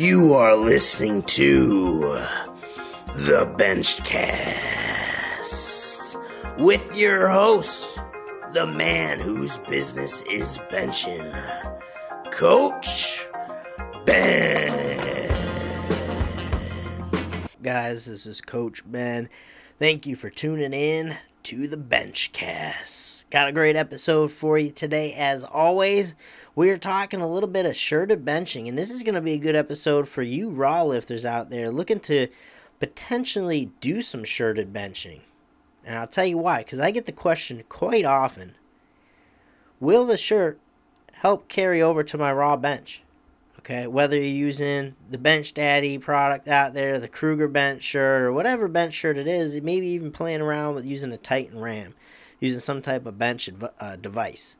You are listening to the Benchcast with your host, the man whose business is benching, Coach Ben. Guys, this is Coach Ben. Thank you for tuning in to the Benchcast. Got a great episode for you today, as always. We are talking a little bit of shirted benching, and this is going to be a good episode for you raw lifters out there looking to potentially do some shirted benching. And I'll tell you why, because I get the question quite often Will the shirt help carry over to my raw bench? Okay, whether you're using the Bench Daddy product out there, the Kruger bench shirt, or whatever bench shirt it is, maybe even playing around with using a Titan Ram, using some type of bench uh, device.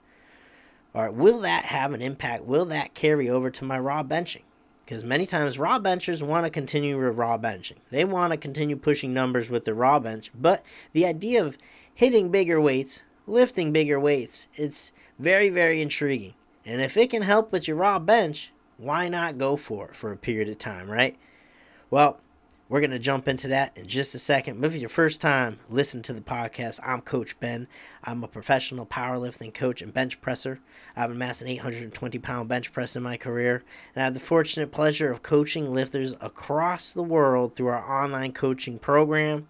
All right, will that have an impact? Will that carry over to my raw benching? Because many times raw benchers want to continue with raw benching. They want to continue pushing numbers with the raw bench, but the idea of hitting bigger weights, lifting bigger weights, it's very, very intriguing. And if it can help with your raw bench, why not go for it for a period of time, right? Well, we're going to jump into that in just a second. But if it's your first time listening to the podcast, I'm Coach Ben. I'm a professional powerlifting coach and bench presser. I've amassed an 820 pound bench press in my career, and I have the fortunate pleasure of coaching lifters across the world through our online coaching program.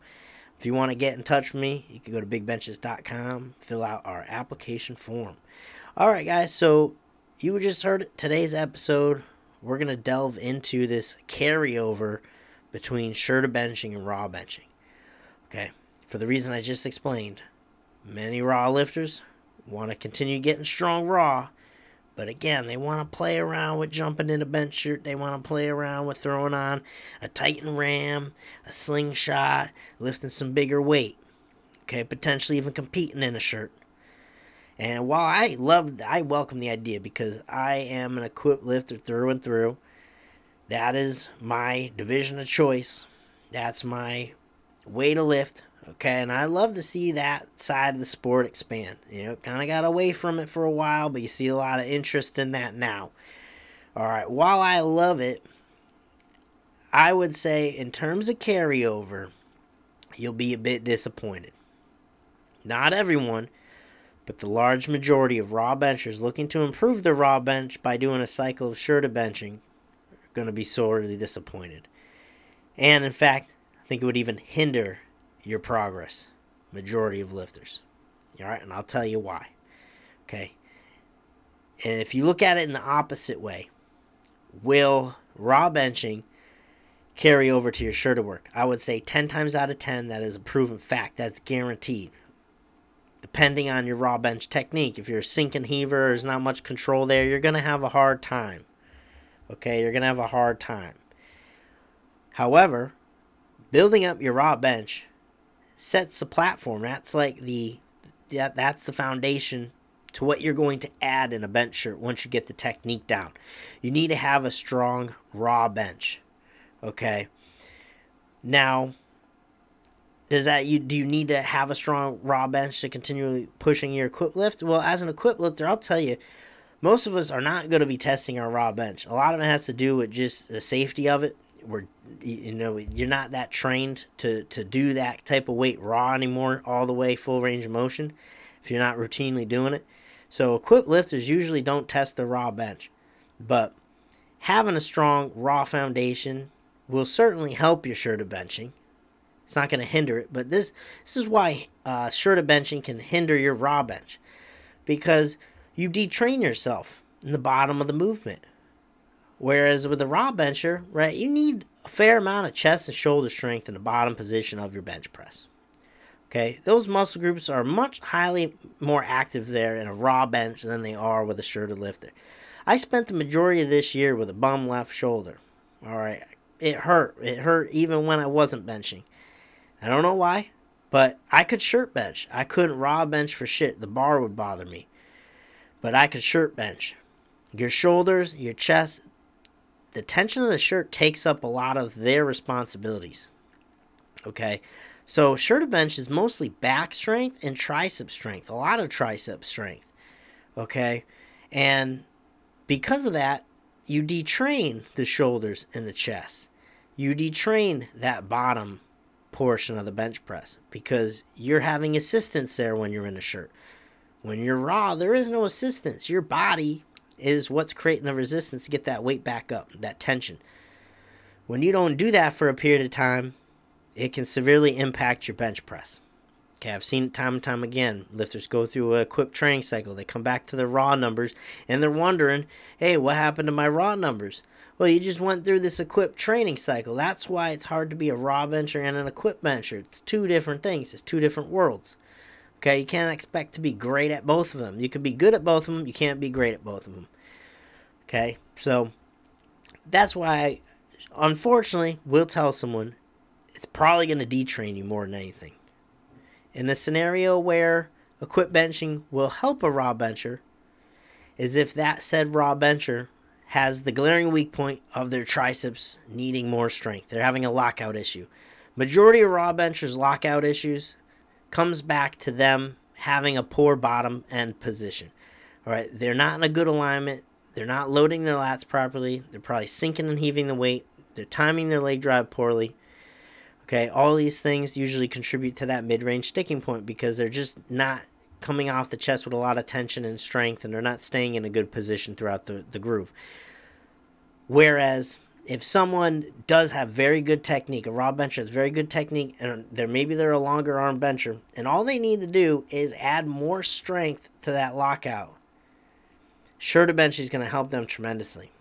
If you want to get in touch with me, you can go to bigbenches.com, fill out our application form. All right, guys, so you just heard today's episode. We're going to delve into this carryover between shirted benching and raw benching. Okay, for the reason I just explained, many raw lifters want to continue getting strong raw, but again, they want to play around with jumping in a bench shirt. They want to play around with throwing on a Titan Ram, a slingshot, lifting some bigger weight. Okay, potentially even competing in a shirt. And while I love, I welcome the idea because I am an equipped lifter through and through. That is my division of choice. That's my way to lift. Okay, and I love to see that side of the sport expand. You know, kind of got away from it for a while, but you see a lot of interest in that now. All right, while I love it, I would say in terms of carryover, you'll be a bit disappointed. Not everyone, but the large majority of raw benchers looking to improve their raw bench by doing a cycle of shirted benching are going to be sorely disappointed. And in fact, I think it would even hinder your progress, majority of lifters. All right, and I'll tell you why. Okay. And if you look at it in the opposite way, will raw benching carry over to your shirted work? I would say 10 times out of 10, that is a proven fact. That's guaranteed. Depending on your raw bench technique, if you're a sink and heaver, there's not much control there, you're going to have a hard time okay, you're going to have a hard time. However, building up your raw bench sets the platform. That's like the that, that's the foundation to what you're going to add in a bench shirt once you get the technique down. You need to have a strong raw bench. Okay? Now, does that you do you need to have a strong raw bench to continually pushing your equip lift? Well, as an equip lifter, I'll tell you, most of us are not going to be testing our raw bench. A lot of it has to do with just the safety of it. We're you know you're not that trained to to do that type of weight raw anymore all the way full range of motion if you're not routinely doing it. So equip lifters usually don't test the raw bench, but having a strong raw foundation will certainly help your shirted benching. It's not going to hinder it, but this this is why uh, shirted benching can hinder your raw bench because you detrain yourself in the bottom of the movement. Whereas with a raw bencher, right, you need a fair amount of chest and shoulder strength in the bottom position of your bench press. Okay, those muscle groups are much highly more active there in a raw bench than they are with a shirted lifter. I spent the majority of this year with a bum left shoulder. All right, it hurt. It hurt even when I wasn't benching. I don't know why, but I could shirt bench. I couldn't raw bench for shit. The bar would bother me but I could shirt bench. Your shoulders, your chest, the tension of the shirt takes up a lot of their responsibilities. Okay, so shirted bench is mostly back strength and tricep strength, a lot of tricep strength. Okay, and because of that, you detrain the shoulders and the chest. You detrain that bottom portion of the bench press because you're having assistance there when you're in a shirt. When you're raw, there is no assistance. Your body is what's creating the resistance to get that weight back up, that tension. When you don't do that for a period of time, it can severely impact your bench press. Okay, I've seen it time and time again. Lifters go through a quick training cycle. They come back to their raw numbers and they're wondering, hey, what happened to my raw numbers? Well, you just went through this equipped training cycle. That's why it's hard to be a raw bencher and an equipped bencher. It's two different things, it's two different worlds. Okay, you can't expect to be great at both of them. You can be good at both of them, you can't be great at both of them. Okay, so that's why, unfortunately, we'll tell someone it's probably going to detrain you more than anything. In a scenario where equipped benching will help a raw bencher, is if that said raw bencher has the glaring weak point of their triceps needing more strength. They're having a lockout issue. Majority of raw benchers lockout issues comes back to them having a poor bottom end position. All right, they're not in a good alignment. They're not loading their lats properly. They're probably sinking and heaving the weight. They're timing their leg drive poorly. Okay, all these things usually contribute to that mid range sticking point because they're just not coming off the chest with a lot of tension and strength and they're not staying in a good position throughout the, the groove. Whereas if someone does have very good technique, a raw bencher has very good technique, and they're maybe they're a longer arm bencher, and all they need to do is add more strength to that lockout. Shirted bench is going to help them tremendously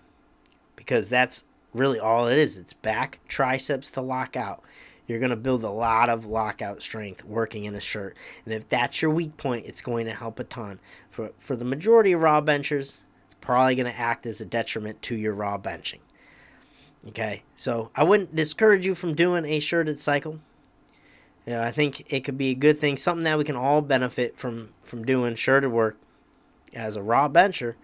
because that's really all it is. It's back triceps to lockout. You're going to build a lot of lockout strength working in a shirt, and if that's your weak point, it's going to help a ton. For for the majority of raw benchers, it's probably going to act as a detriment to your raw benching. Okay, so I wouldn't discourage you from doing a shirted cycle. Yeah, I think it could be a good thing, something that we can all benefit from from doing shirted work as a raw bencher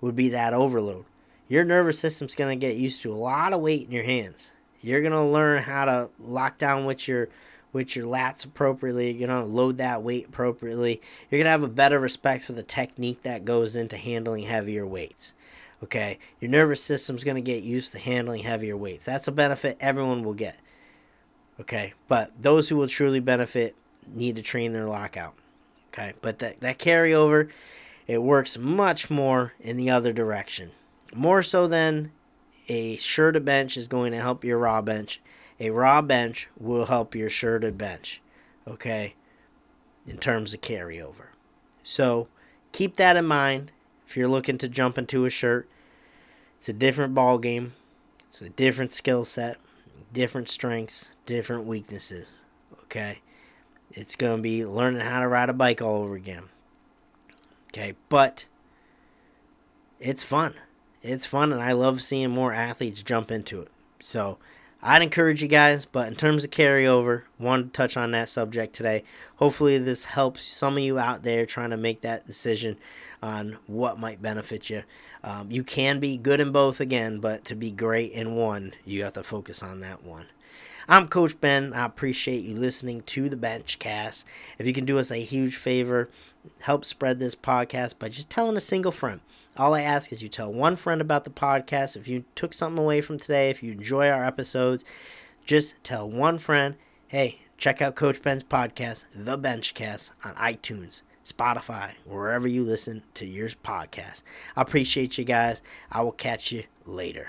would be that overload. Your nervous system's going to get used to a lot of weight in your hands. You're to learn how to lock down with your with your lats appropriately. You're to load that weight appropriately. You're to have a better respect for the technique that goes into handling heavier weights. Okay, your nervous system's to get used to handling heavier weights. That's a benefit everyone will get. Okay, but those who will truly benefit need to train their lockout. Okay, but that, that carryover, it works much more in the other direction. More so than a shirted bench is going to help your raw bench. A raw bench will help your shirted bench. Okay, in terms of carryover. So keep that in mind if you're looking to jump into a shirt. It's a different ball game. It's a different skill set, different strengths, different weaknesses. Okay? It's going to be learning how to ride a bike all over again. Okay, but it's fun. It's fun and I love seeing more athletes jump into it. So, I'd encourage you guys, but in terms of carryover, wanted to touch on that subject today. Hopefully, this helps some of you out there trying to make that decision on what might benefit you. Um, you can be good in both again, but to be great in one, you have to focus on that one. I'm Coach Ben. I appreciate you listening to the Benchcast. If you can do us a huge favor, help spread this podcast by just telling a single friend. All I ask is you tell one friend about the podcast. If you took something away from today, if you enjoy our episodes, just tell one friend, hey, check out Coach Ben's podcast, The Benchcast, on iTunes. Spotify, wherever you listen to your podcast. I appreciate you guys. I will catch you later.